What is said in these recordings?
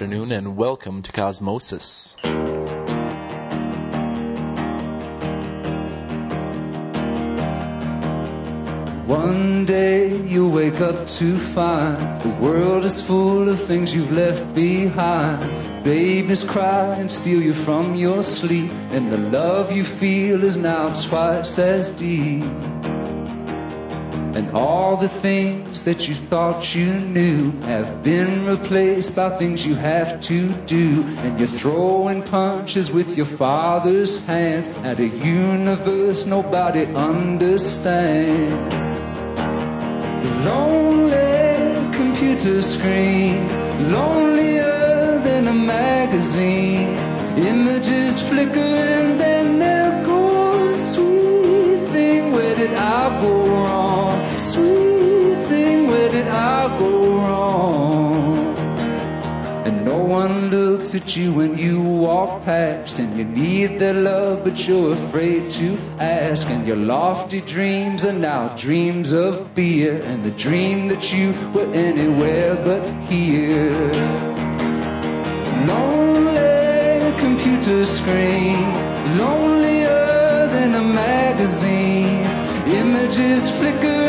afternoon and welcome to Cosmosis. One day you'll wake up to find the world is full of things you've left behind. Babies cry and steal you from your sleep, and the love you feel is now twice as deep. All the things that you thought you knew have been replaced by things you have to do. And you're throwing punches with your father's hands at a universe nobody understands. Lonely computer screen, lonelier than a magazine. Images flicker looks at you when you walk past, and you need their love, but you're afraid to ask. And your lofty dreams are now dreams of fear, and the dream that you were anywhere but here. Lonely computer screen, lonelier than a magazine. Images flicker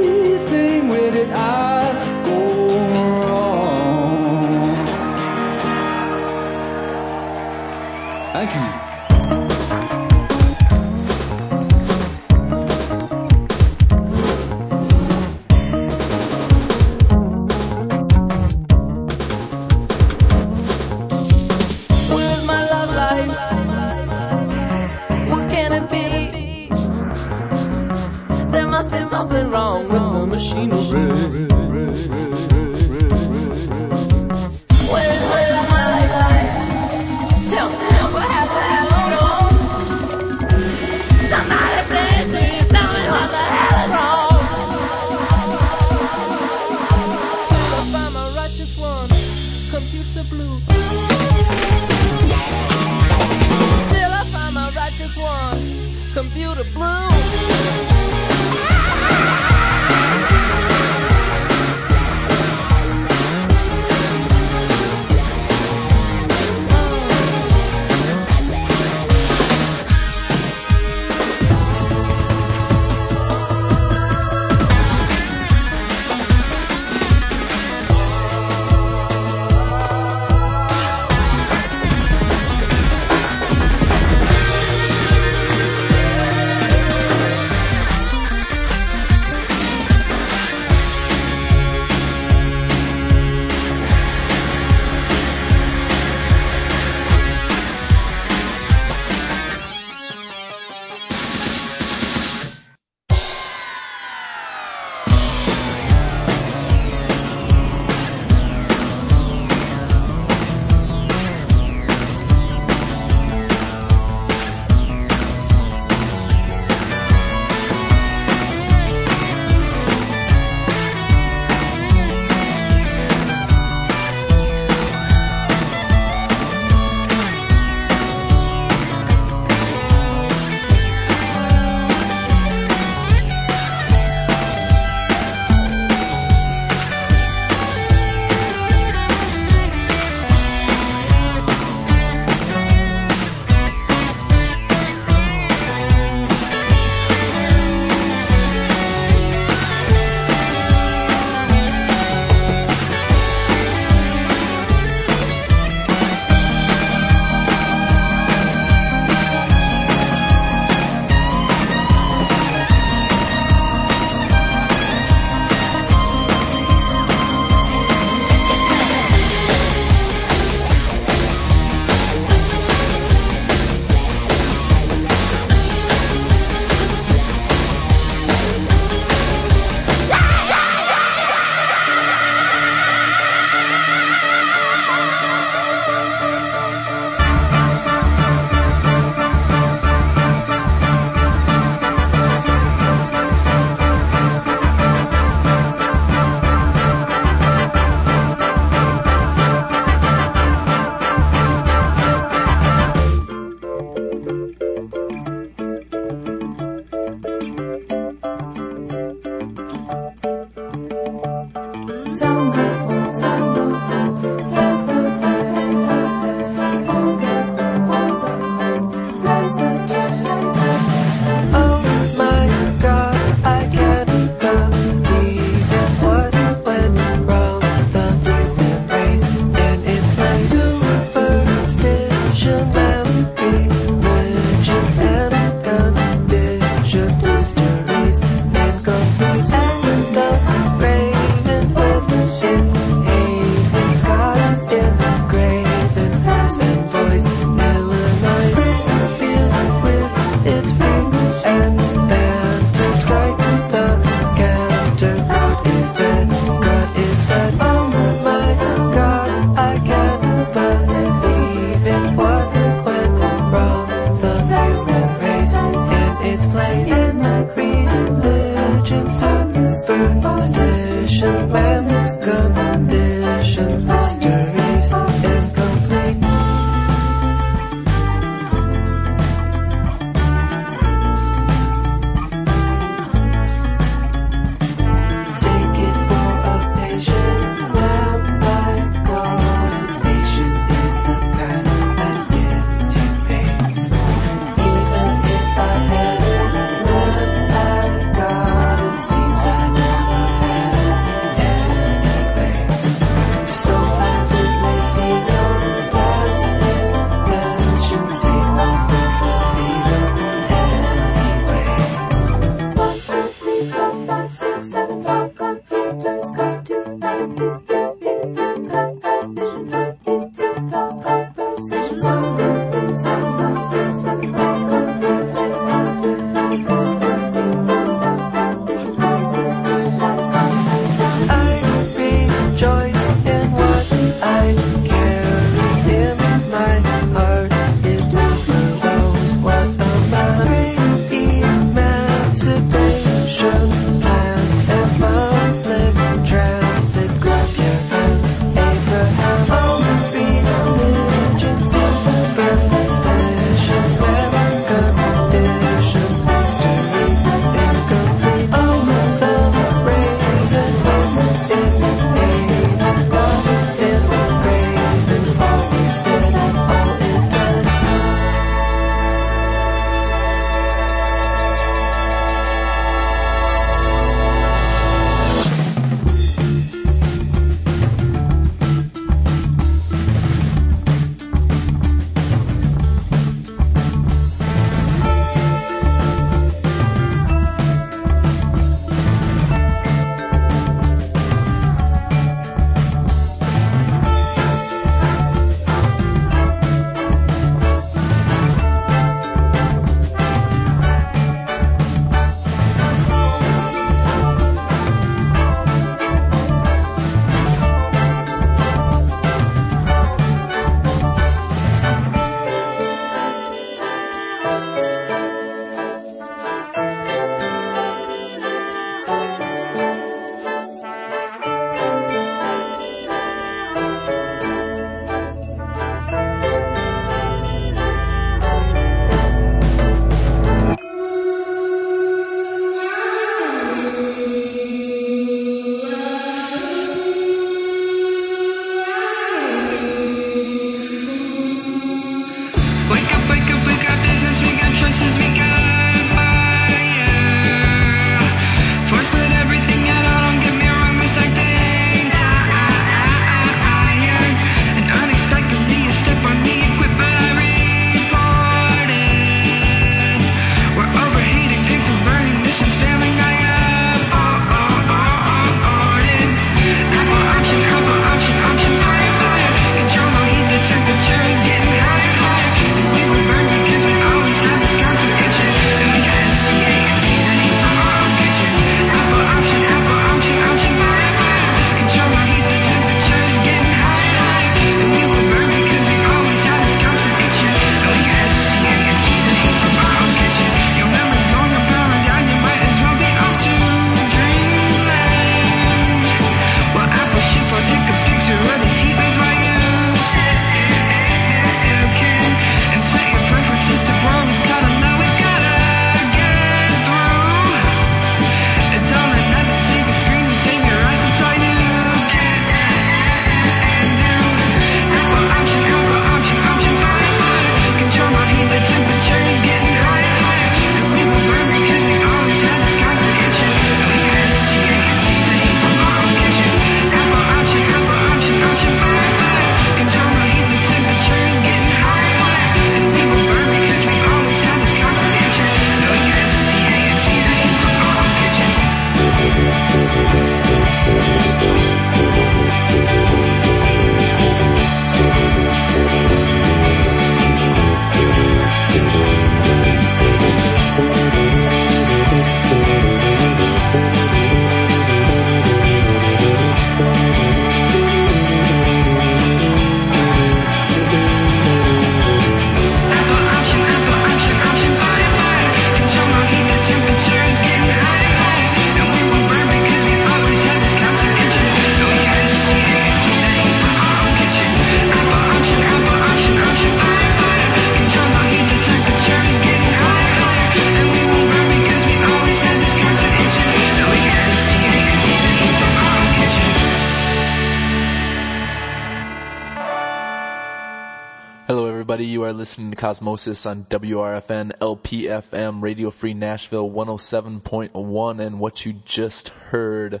Cosmosis on WRFN, LPFM, Radio Free Nashville 107.1. And what you just heard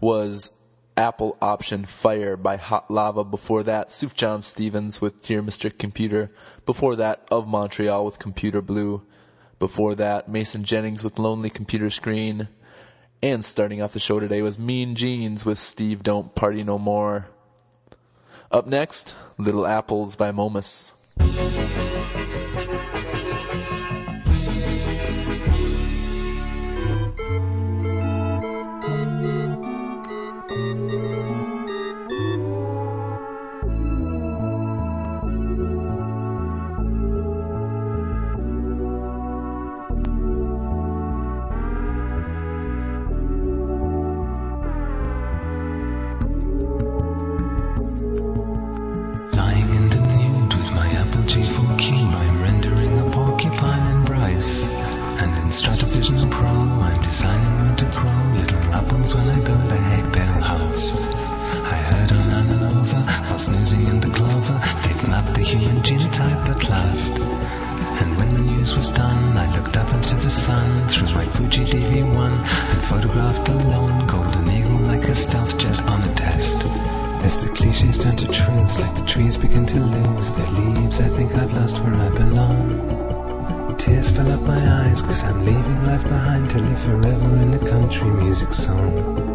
was Apple Option Fire by Hot Lava. Before that, Sufjan Stevens with Dear Mr. Computer. Before that, Of Montreal with Computer Blue. Before that, Mason Jennings with Lonely Computer Screen. And starting off the show today was Mean Jeans with Steve Don't Party No More. Up next, Little Apples by Momus. up at last. And when the news was done, I looked up into the sun through my Fuji DV1 and photographed a lone golden eagle like a stealth jet on a test. As the cliches turn to truths, like the trees begin to lose their leaves, I think I've lost where I belong. Tears fill up my eyes, cause I'm leaving life behind to live forever in a country music song.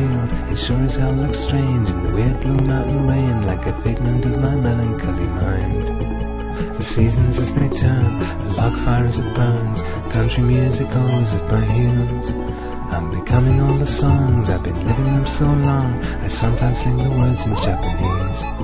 shield. It sure as hell looks strange in the weird blue mountain rain, like a figment of my melancholy mind. The seasons as they turn, a log fire as it burns, country music goes at my heels. I'm becoming all the songs, I've been living them so long, I sometimes sing the words in Japanese.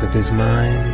of his mind.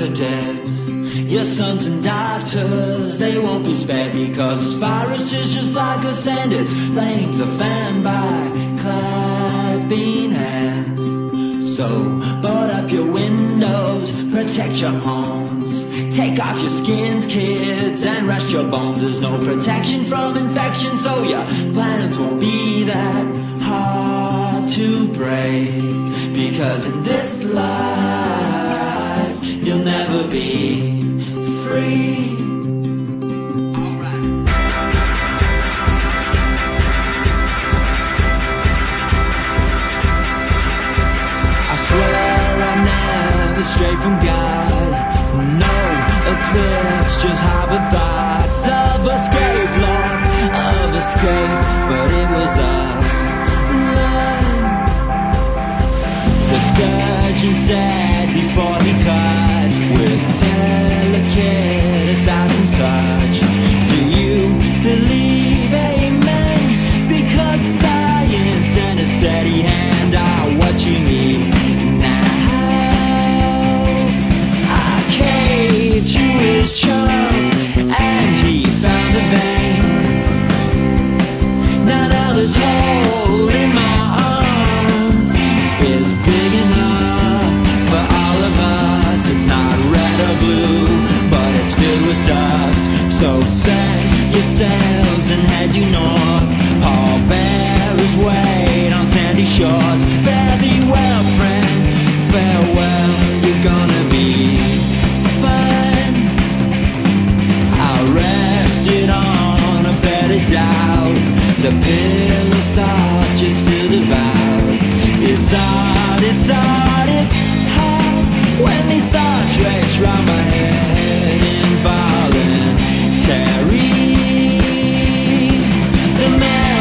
Are dead. Your sons and daughters, they won't be spared because this virus is just like a sand. Its flames are fanned by clapping hands. So, board up your windows, protect your homes. Take off your skins, kids, and rest your bones. There's no protection from infection, so your plans won't be that hard to break. Because in this life, you'll never be free. I swear I never stray from God. No eclipse, just harbor thoughts of escape, Lord, of escape. But it was a The surgeon said before he cut with delicate assassin touch. Do you believe amen? Because science and a steady hand are what you need So set your sails and head due north. Paul Bearers wait on sandy shores. Fare thee well, friend. Farewell, you're gonna be fine. I rested on a bed of doubt. The pillow soft, just still devout. It's odd, it's odd, it's hard when these thoughts race round my head involuntary. The melody's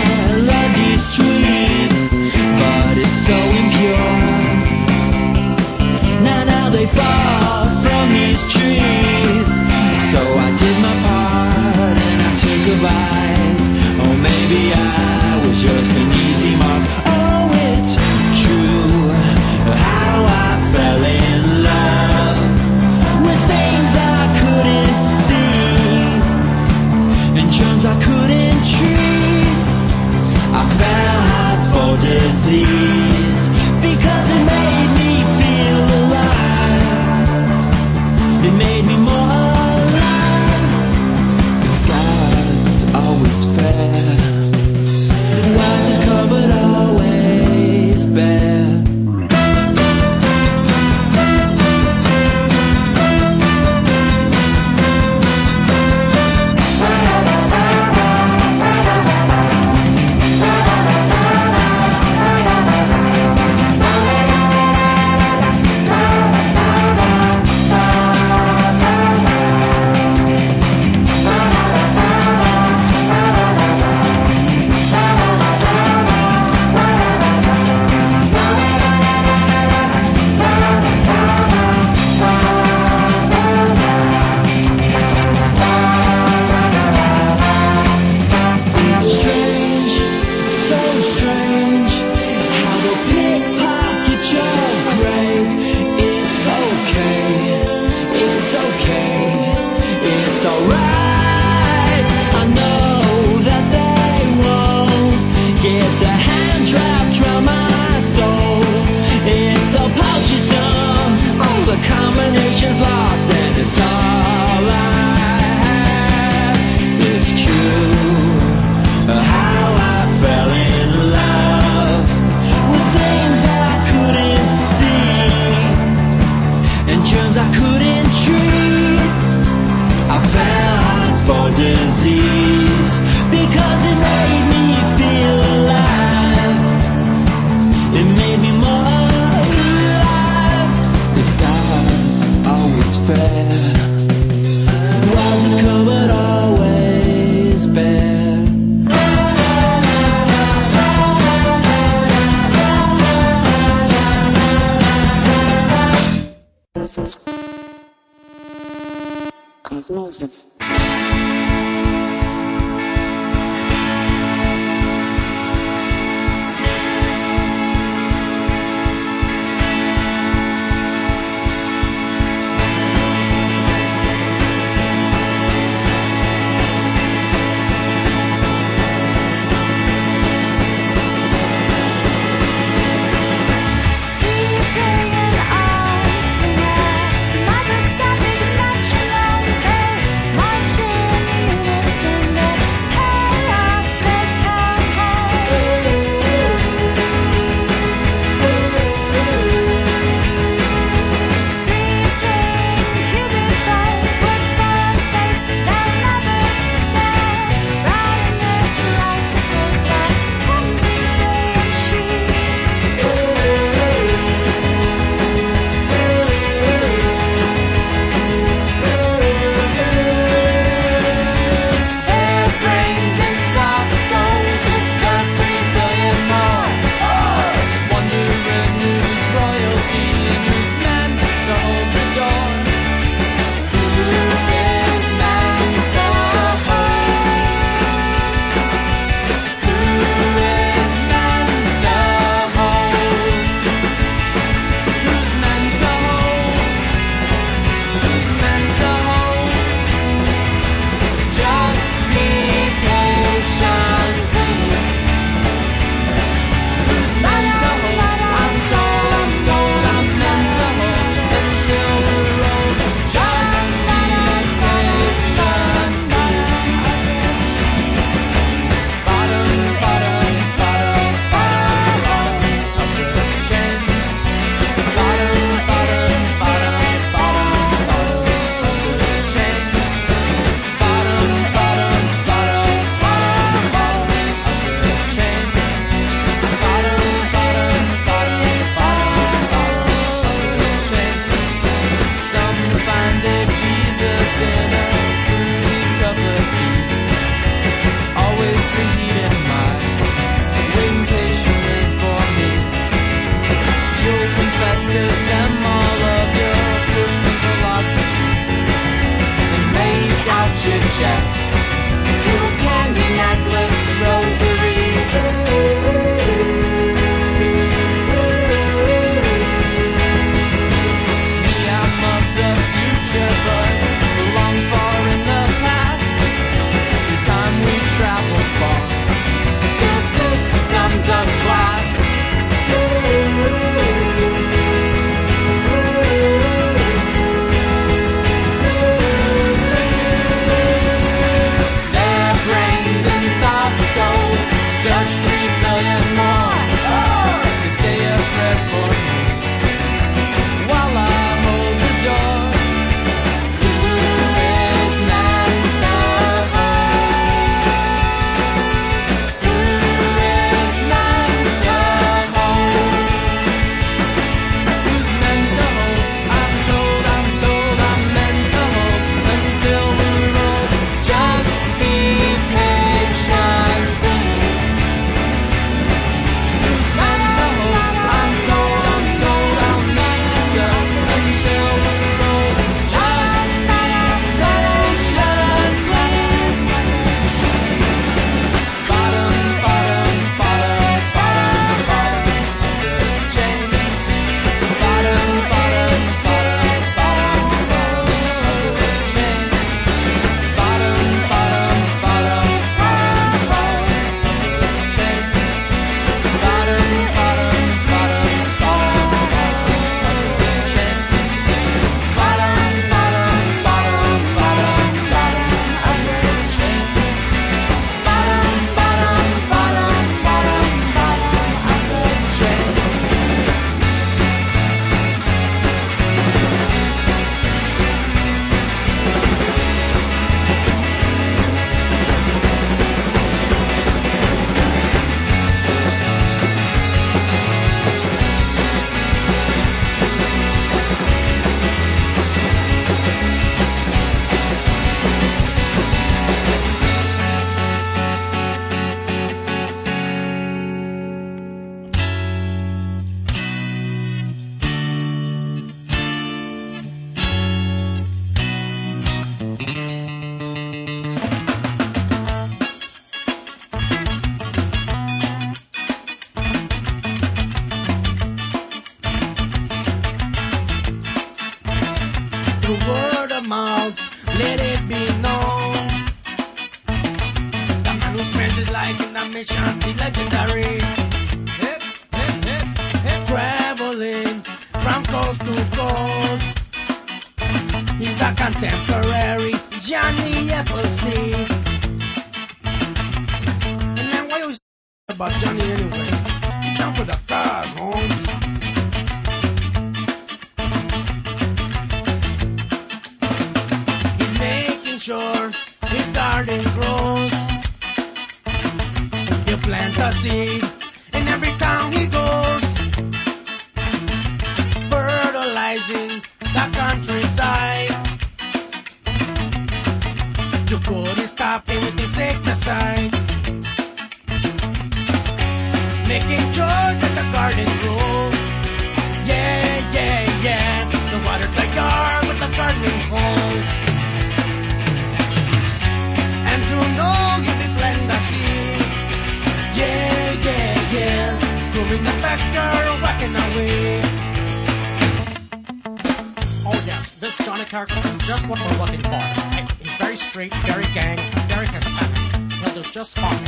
He's very straight, very gang, very Hispanic. He'll do just fine.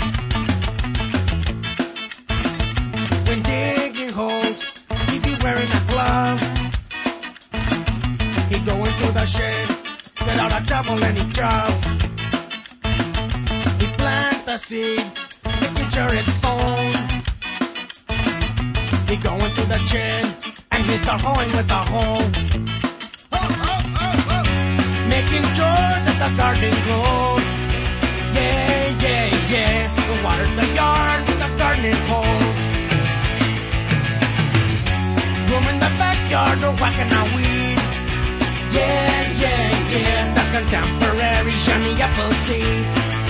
When digging holes, he be wearing a glove. He go into the shed, get out a shovel and he shove. He plant the seed, making sure it's sown. He go into the chin, and he start hoeing with a hoe making sure that the garden grows. Yeah, yeah, yeah. The water's the yard with the gardening hose. Room in the backyard or whacking a weed. Yeah, yeah, yeah. The contemporary shiny apple seed.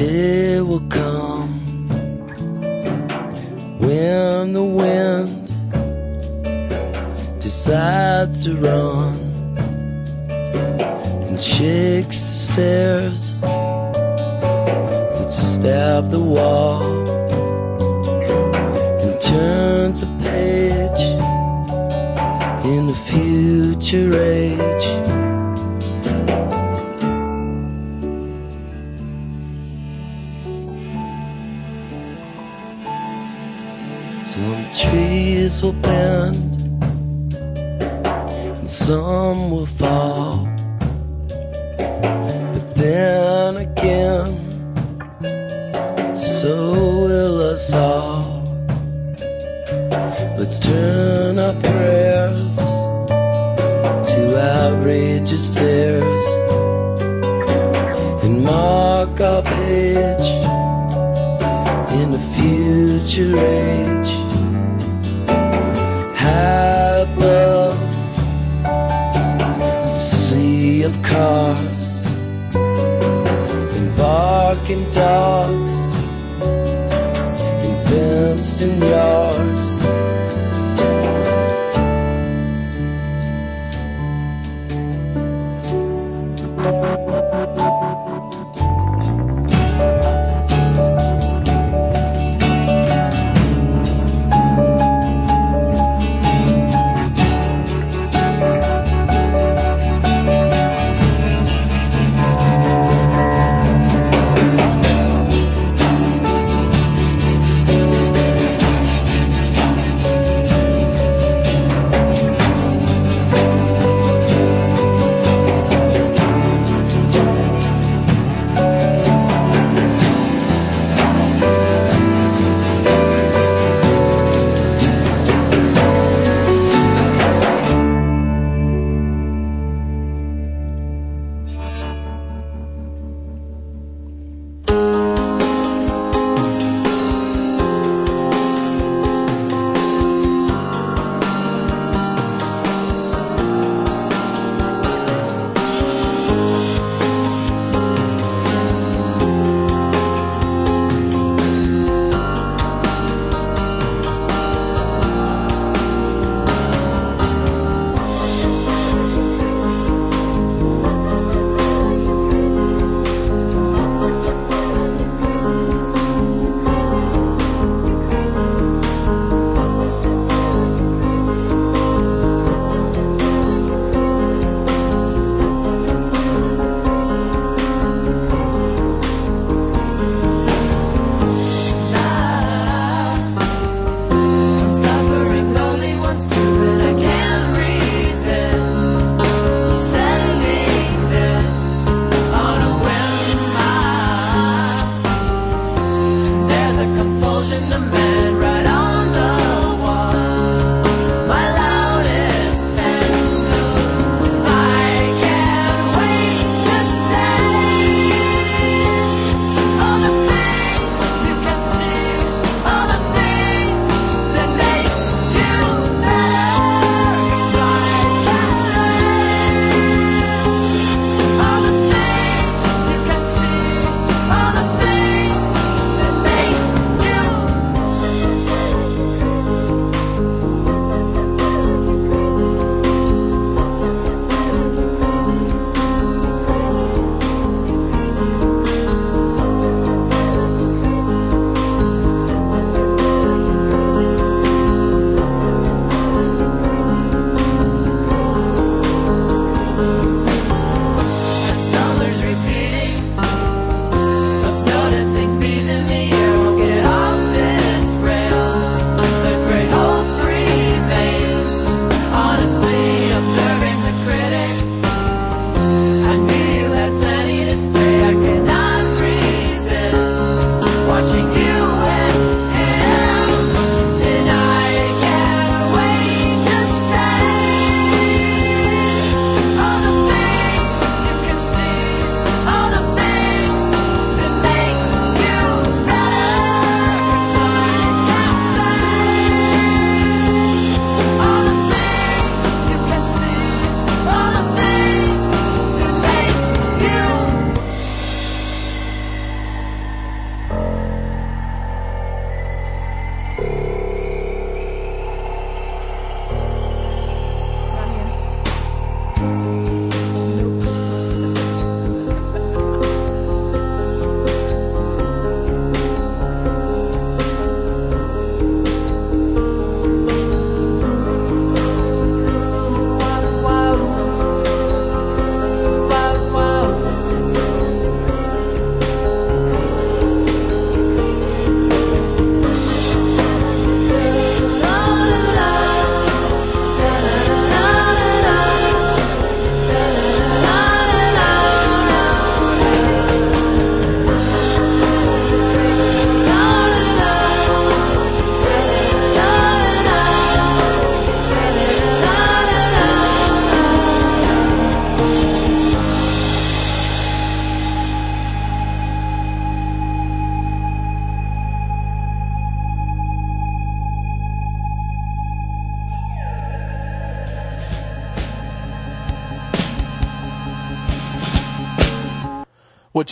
Day will come when the wind decides to run and shakes the stairs that stab the wall and turns a page in the future age. Will bend and some will fall. But then again, so will us all. Let's turn our prayers to outrageous dares and mark our page in the future age. Dogs in fenced-in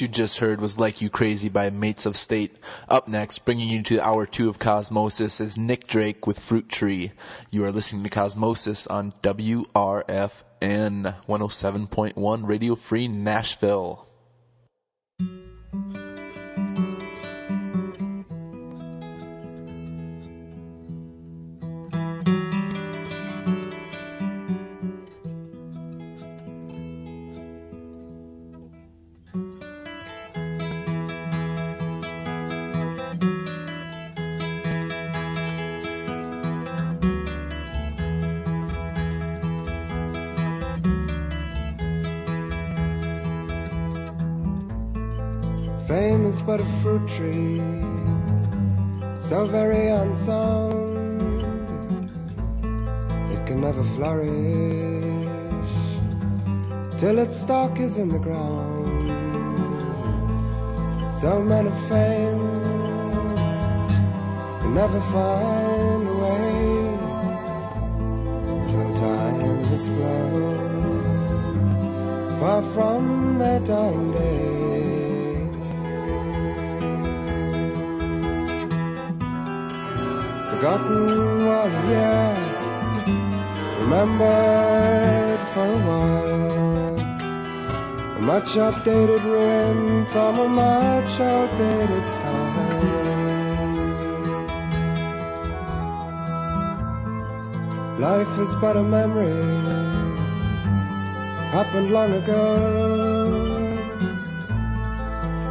You just heard was Like You Crazy by Mates of State. Up next, bringing you to hour two of Cosmosis is Nick Drake with Fruit Tree. You are listening to Cosmosis on WRFN 107.1 Radio Free Nashville. In the ground. So men of fame can never find a way till time has flown far from their dying day. forgotten while yet remembered for a while. Much updated ruin from a much outdated style. Life is but a memory, happened long ago.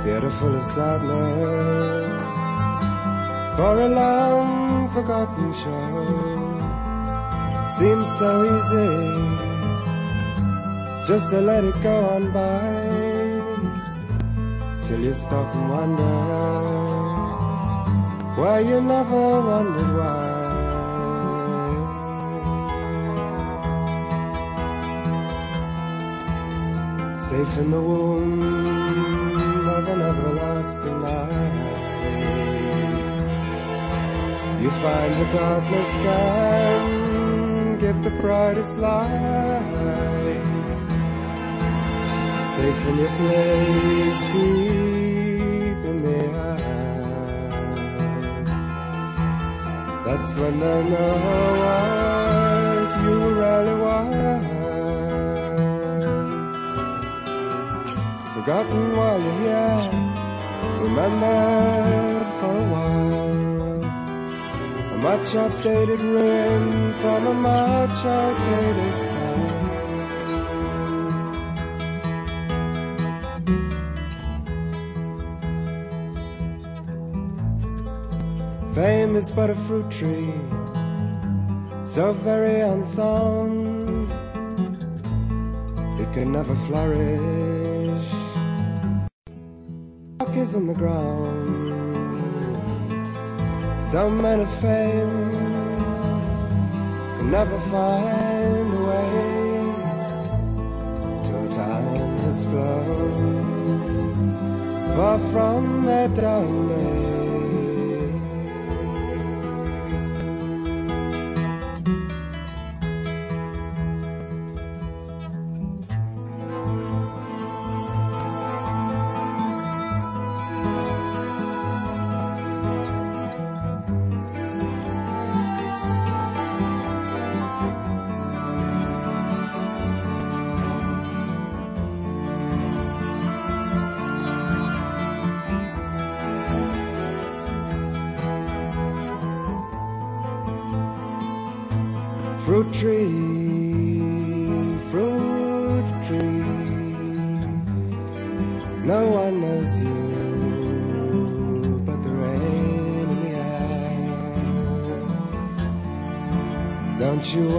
Theater full of sadness for a long forgotten show. Seems so easy just to let it go on by till you stop and wonder why you never wondered why. Safe in the womb of an everlasting night. You find the darkness can give the brightest light. Safe in your place deep in the eye. That's when they'll know what you really want. Forgotten while you're here, remembered for a while. A much updated ruin from a much outdated is but a fruit tree, so very unsound. It can never flourish. Rock is on the ground. Some men of fame can never find a way till time has flown far from their dying day. You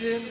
sitting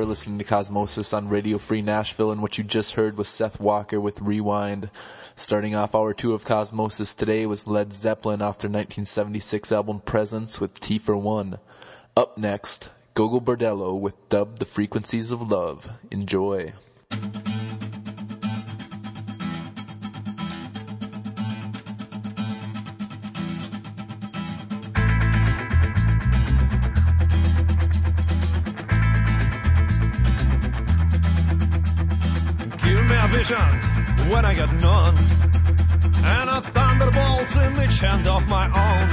You're listening to Cosmosis on Radio Free Nashville, and what you just heard was Seth Walker with Rewind. Starting off hour two of Cosmosis today was Led Zeppelin off their 1976 album Presence with Tea for One. Up next, Gogol Bordello with Dub the Frequencies of Love. Enjoy. when I got none. And a thunderbolt's in each hand of my own.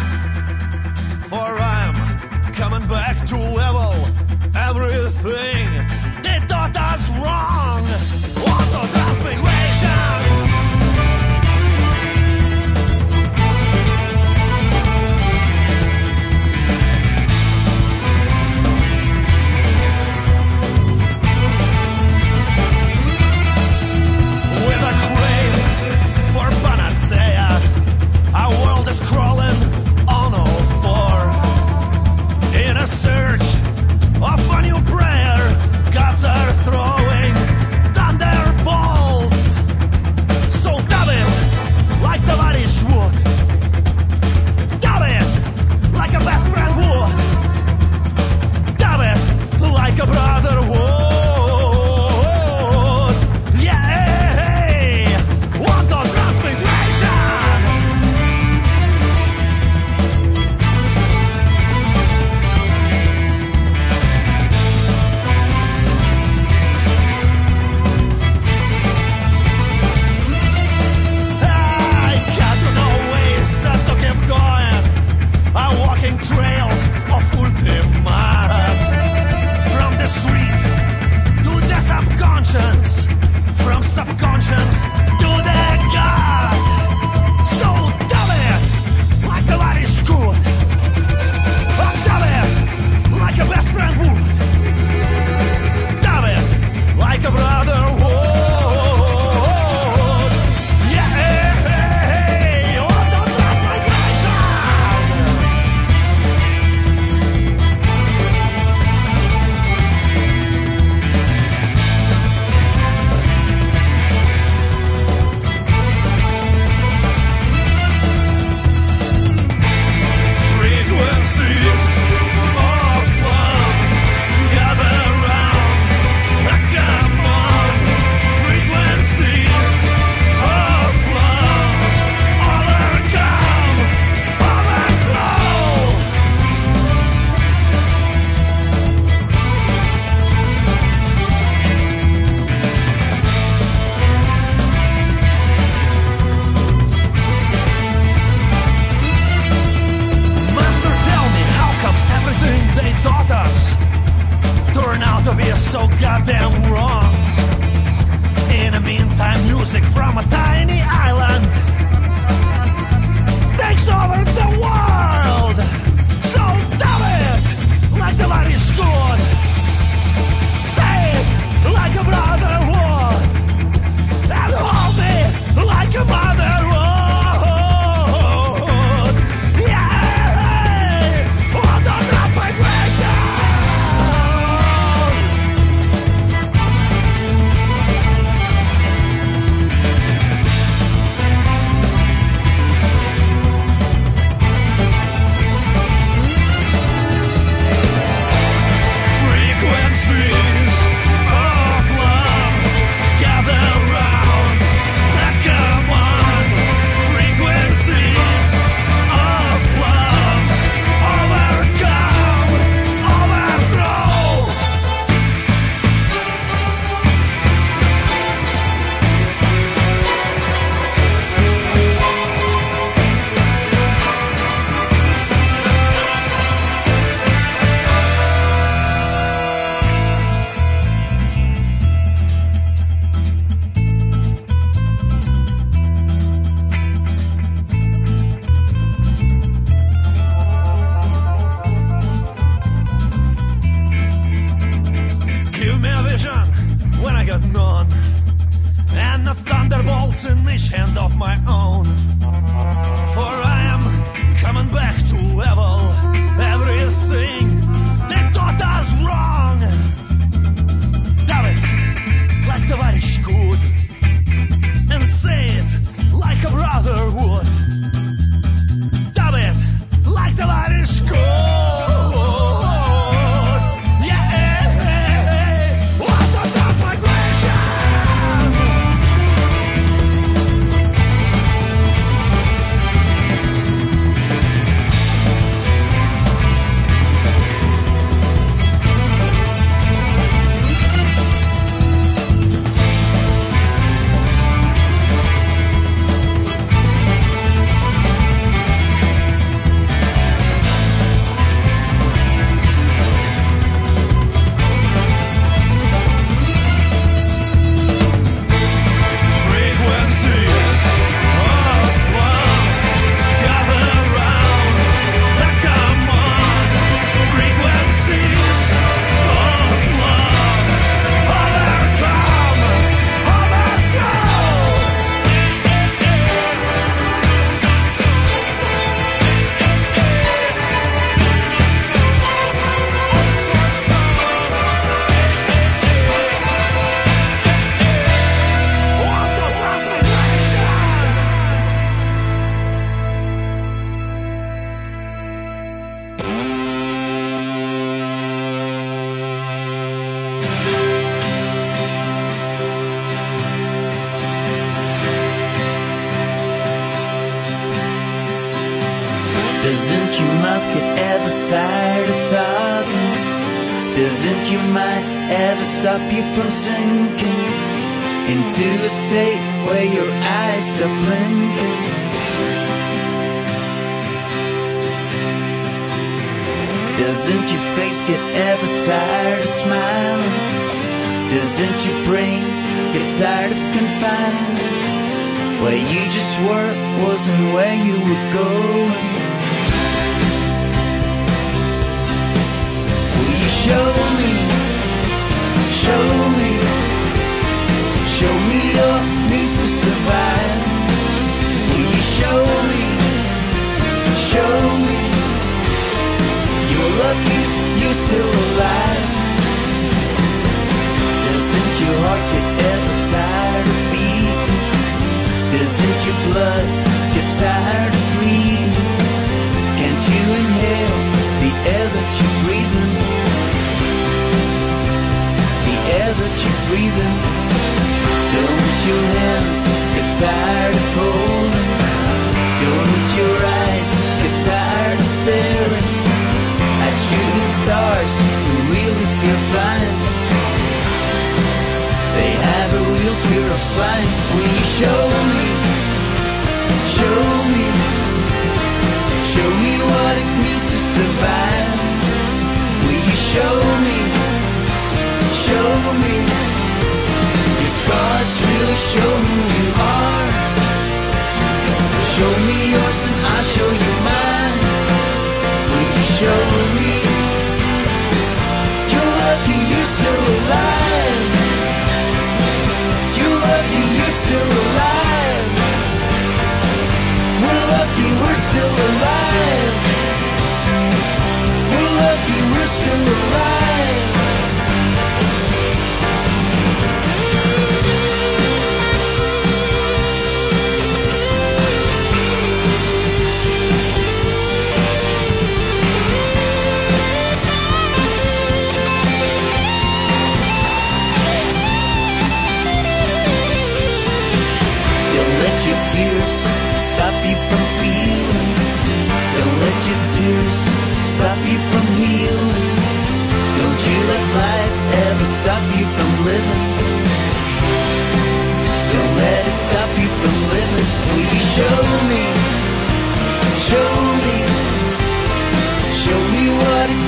For I'm coming back to level everything they thought us wrong. What the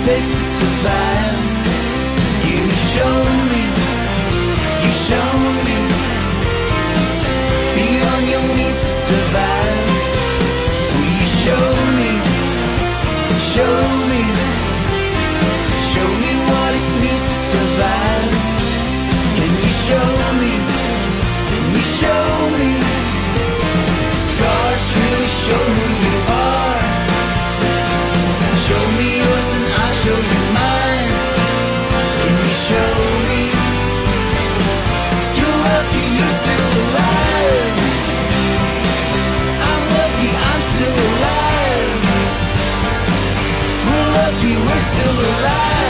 takes to survive. Lucky we're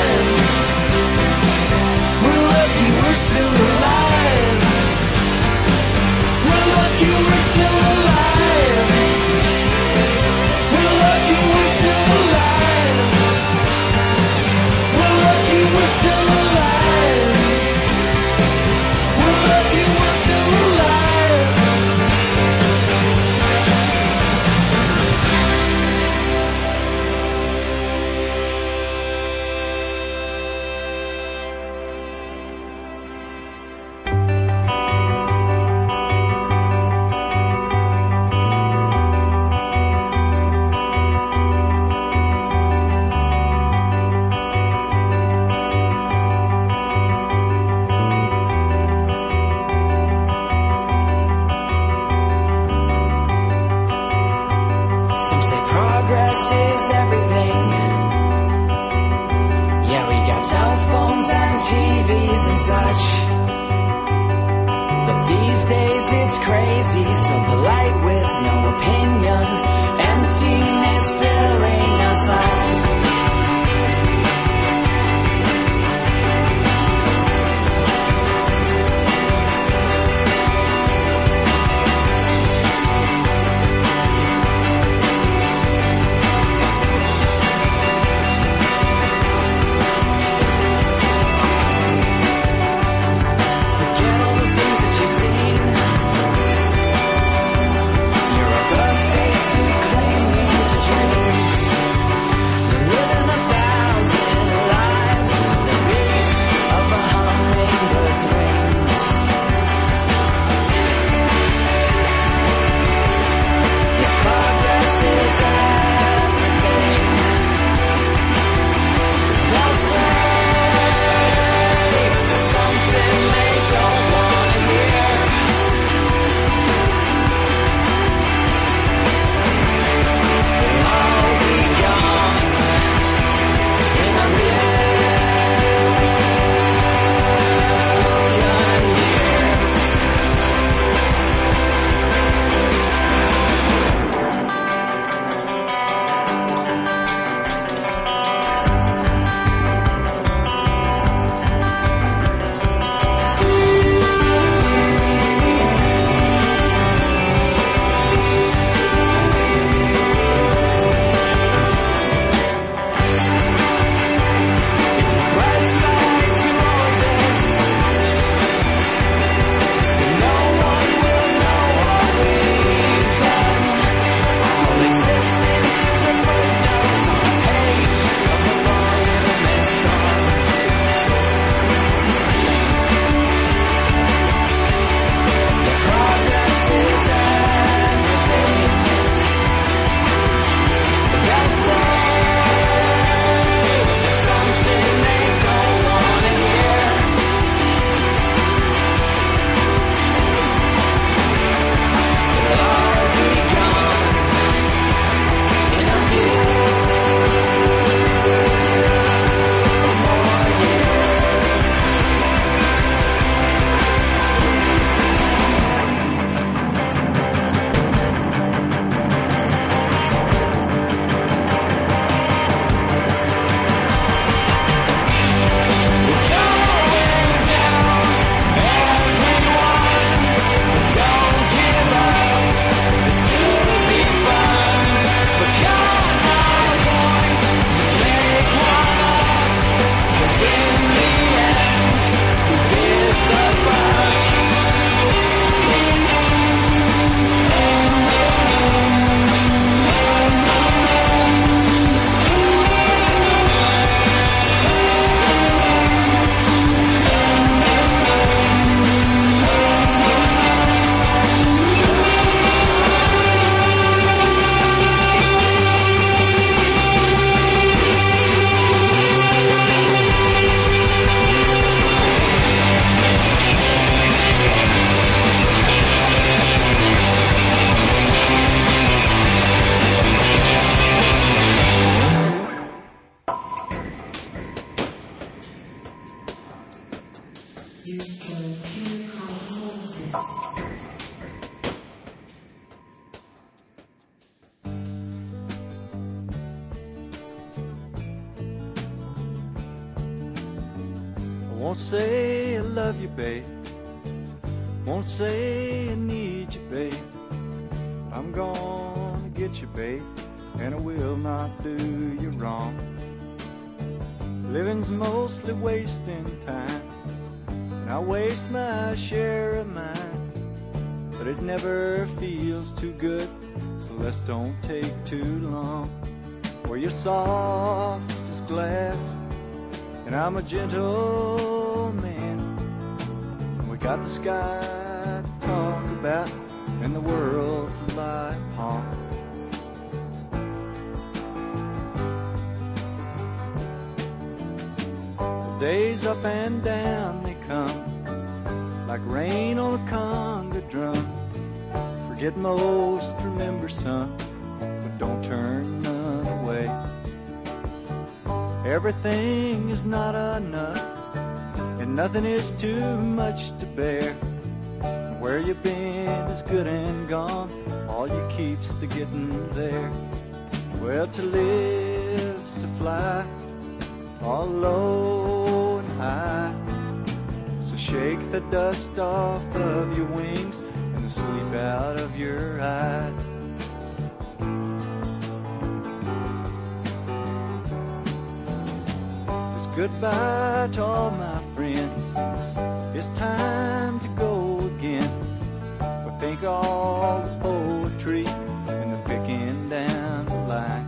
all the poetry and the picking down the line.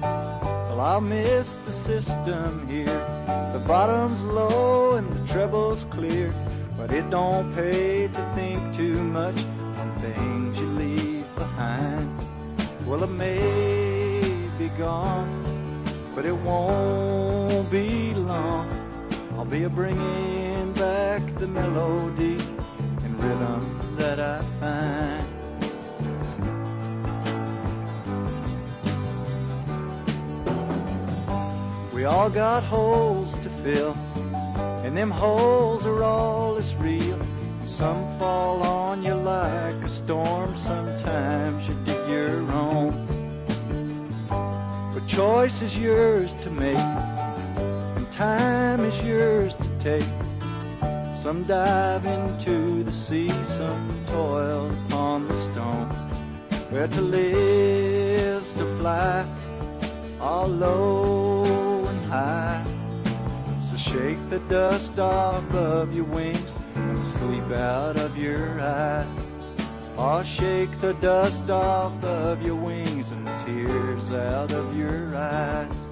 Well, I'll miss the system here. The bottom's low and the treble's clear, but it don't pay to think too much on things you leave behind. Well, it may be gone, but it won't be long. I'll be a bringing back the melody and rhythm that I find. We all got holes to fill, and them holes are all as real. Some fall on you like a storm, sometimes you dig your own. But choice is yours to make, and time is yours to take. Some dive into the sea, some toil upon the stone. Where to live's to fly, all low and high. So shake the dust off of your wings and sleep out of your eyes. Oh, shake the dust off of your wings and tears out of your eyes.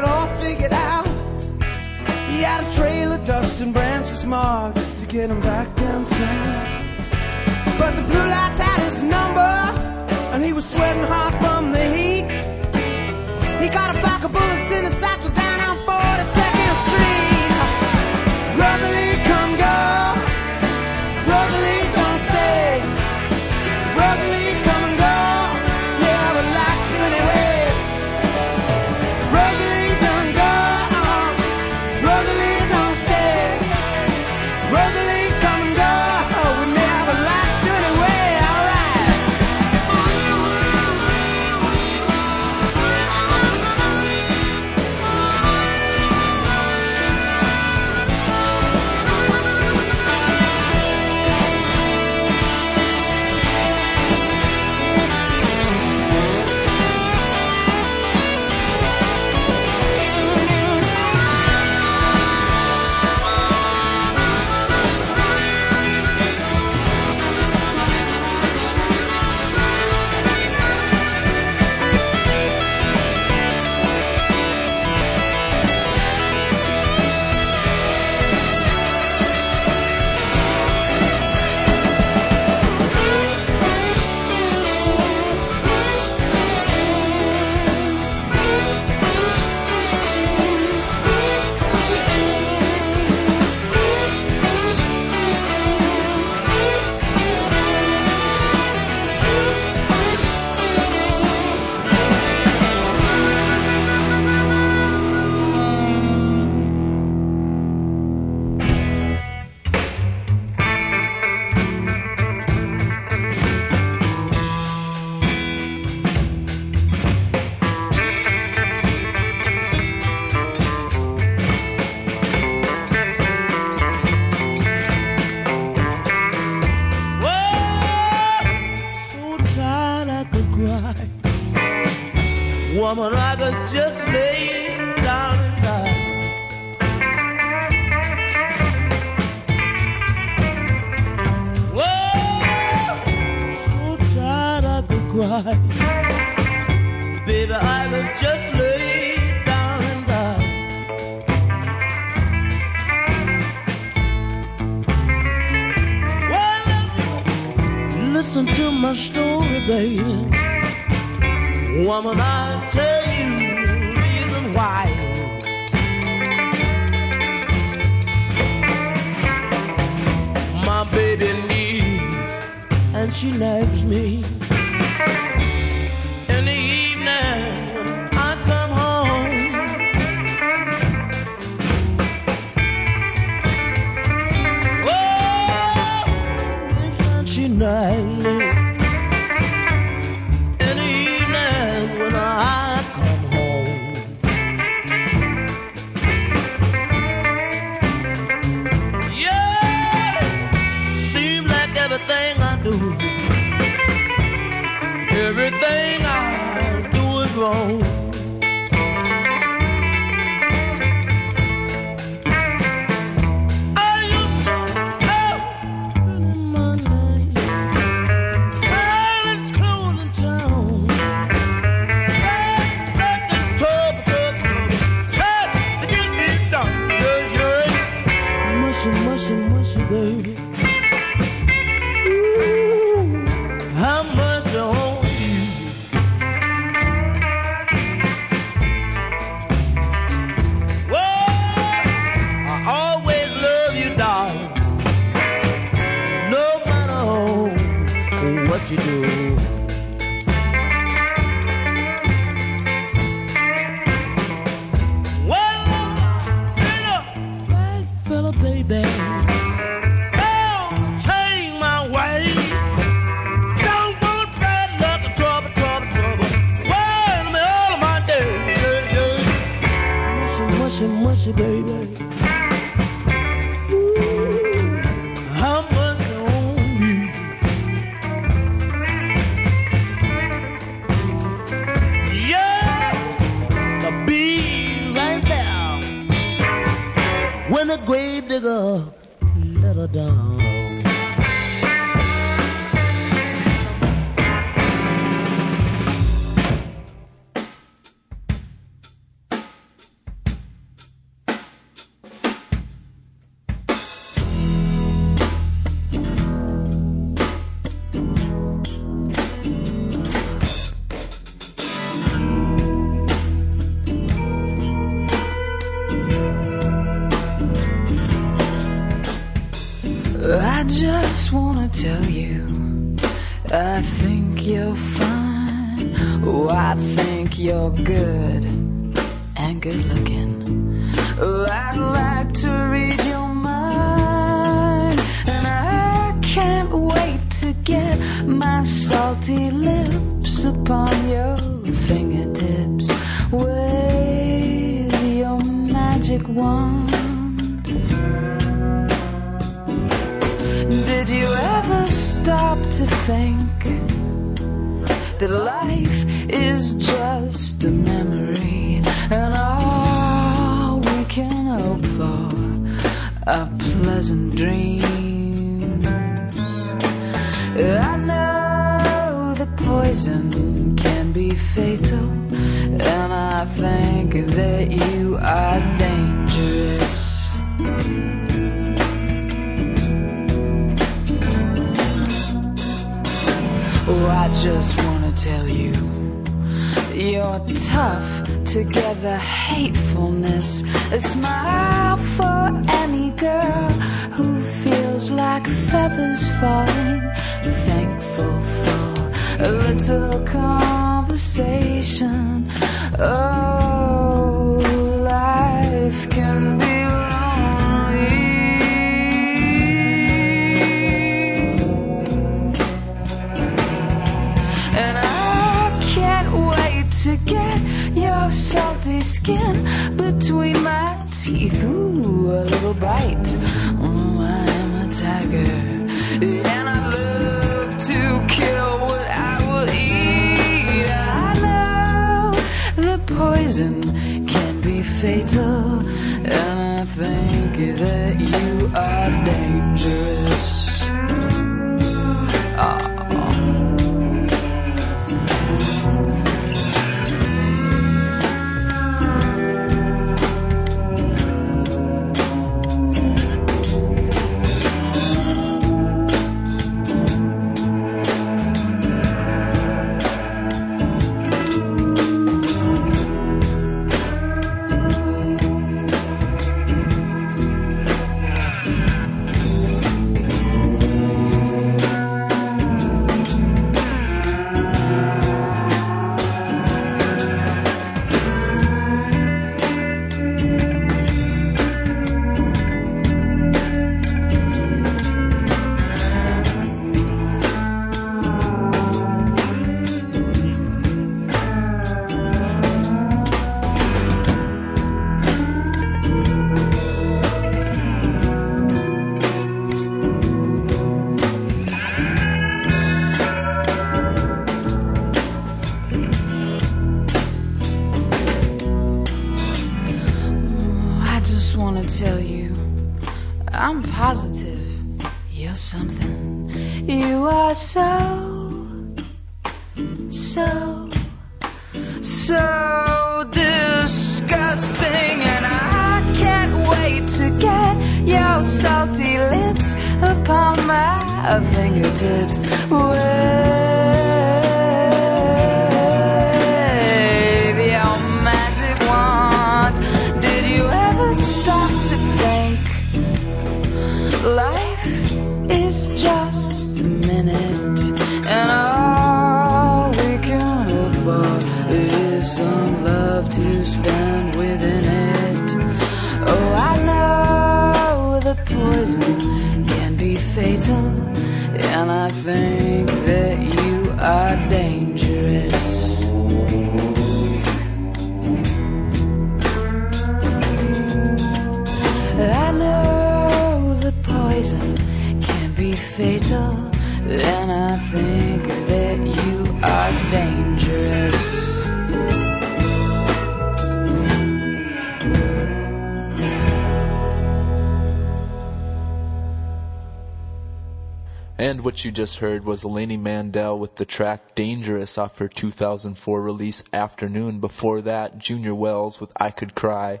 you just heard was Laney Mandel with the track Dangerous off her 2004 release Afternoon. Before that, Junior Wells with I Could Cry.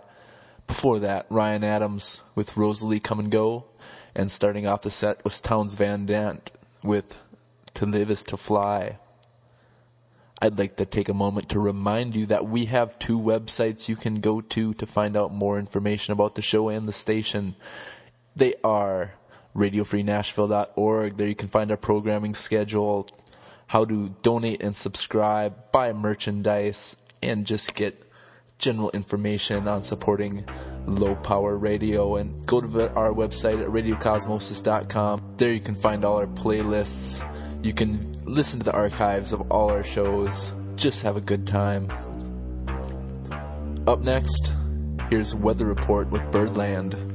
Before that, Ryan Adams with Rosalie Come and Go. And starting off the set was Townes Van Zandt with To Live Is To Fly. I'd like to take a moment to remind you that we have two websites you can go to to find out more information about the show and the station. They are radiofreenashville.org. There you can find our programming schedule, how to donate and subscribe, buy merchandise, and just get general information on supporting low power radio. And go to our website at radiocosmosis.com. There you can find all our playlists. You can listen to the archives of all our shows. Just have a good time. Up next, here's Weather Report with Birdland.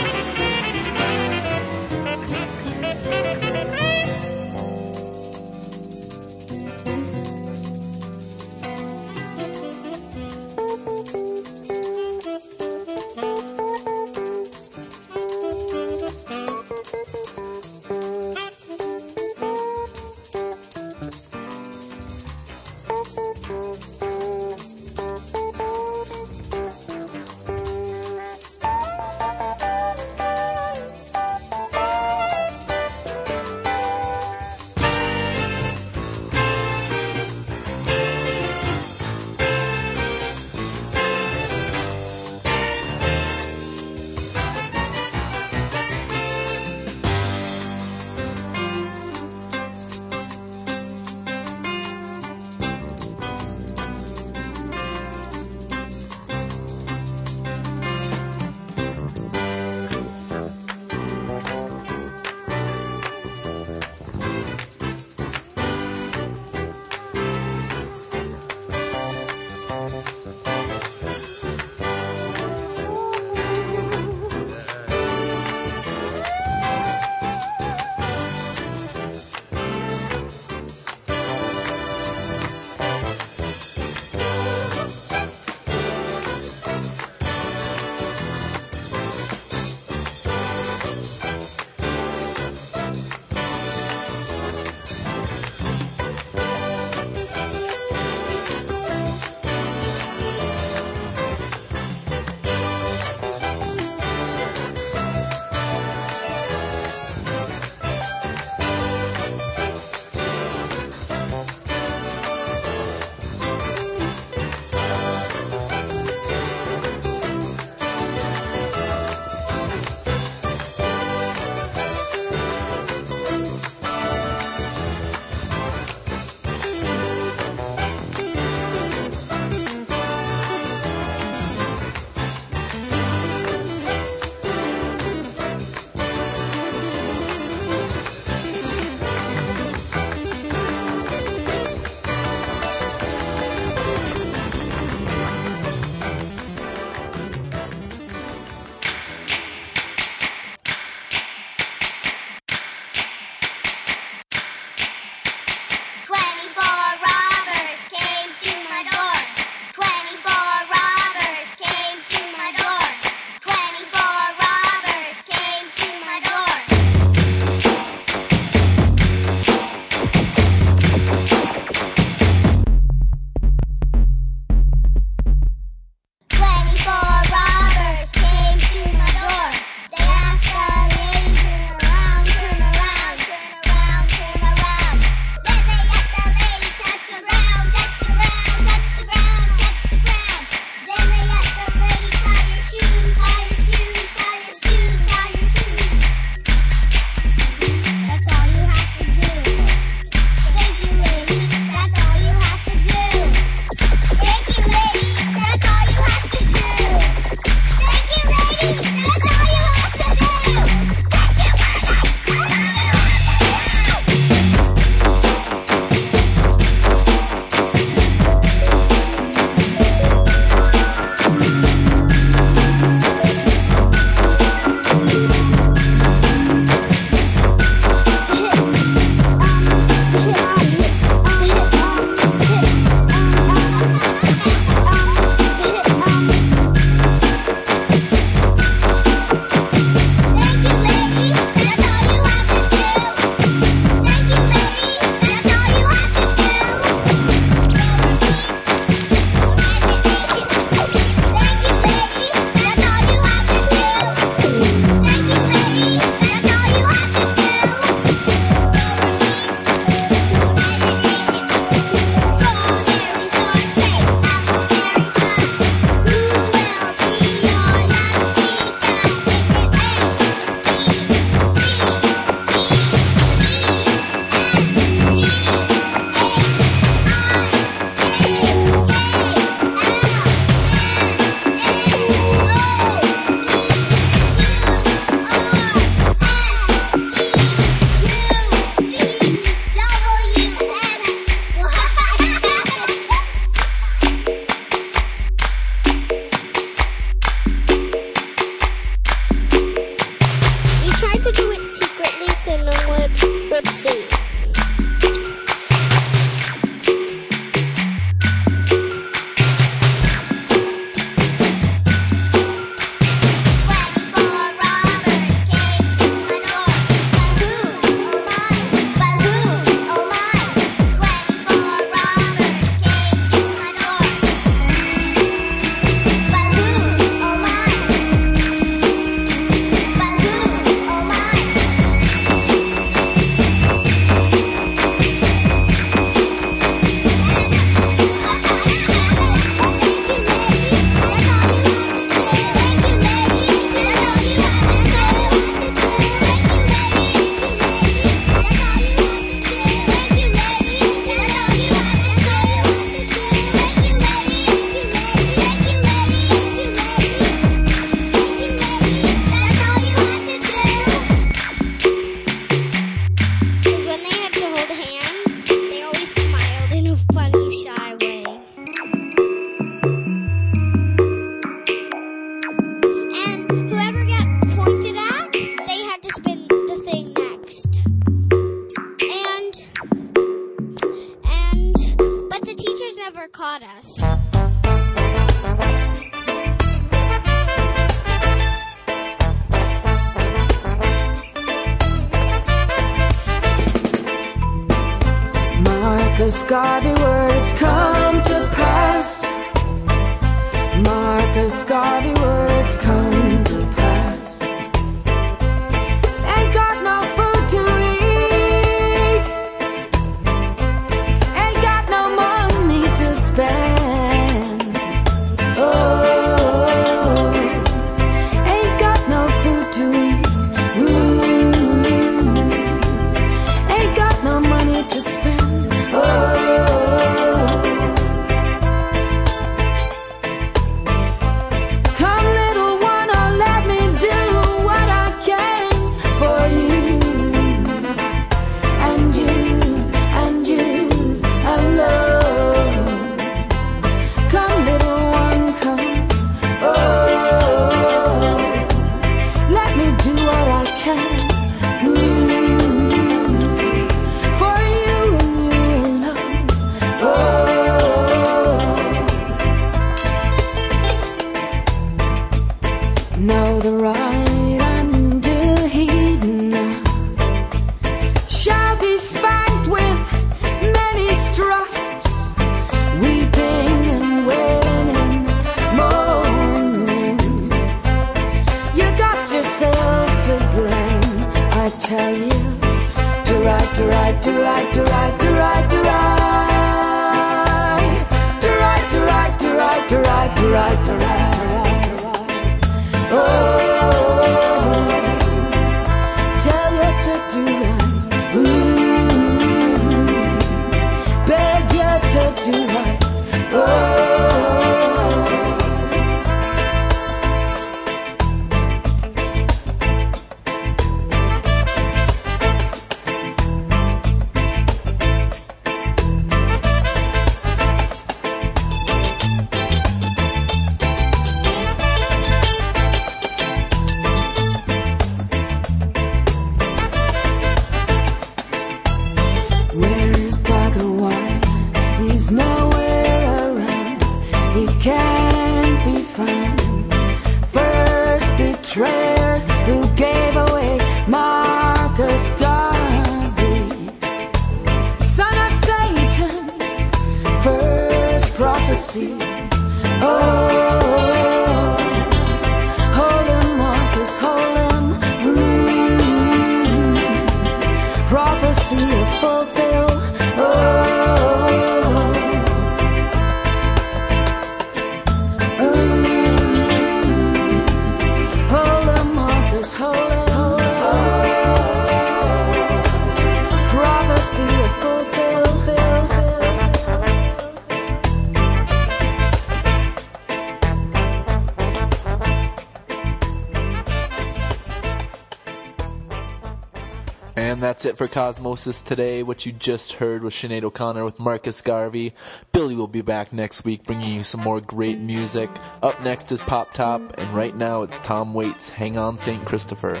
That's it for Cosmosis today. What you just heard was Sinead O'Connor with Marcus Garvey. Billy will be back next week bringing you some more great music. Up next is Pop Top, and right now it's Tom Waits' Hang On St. Christopher.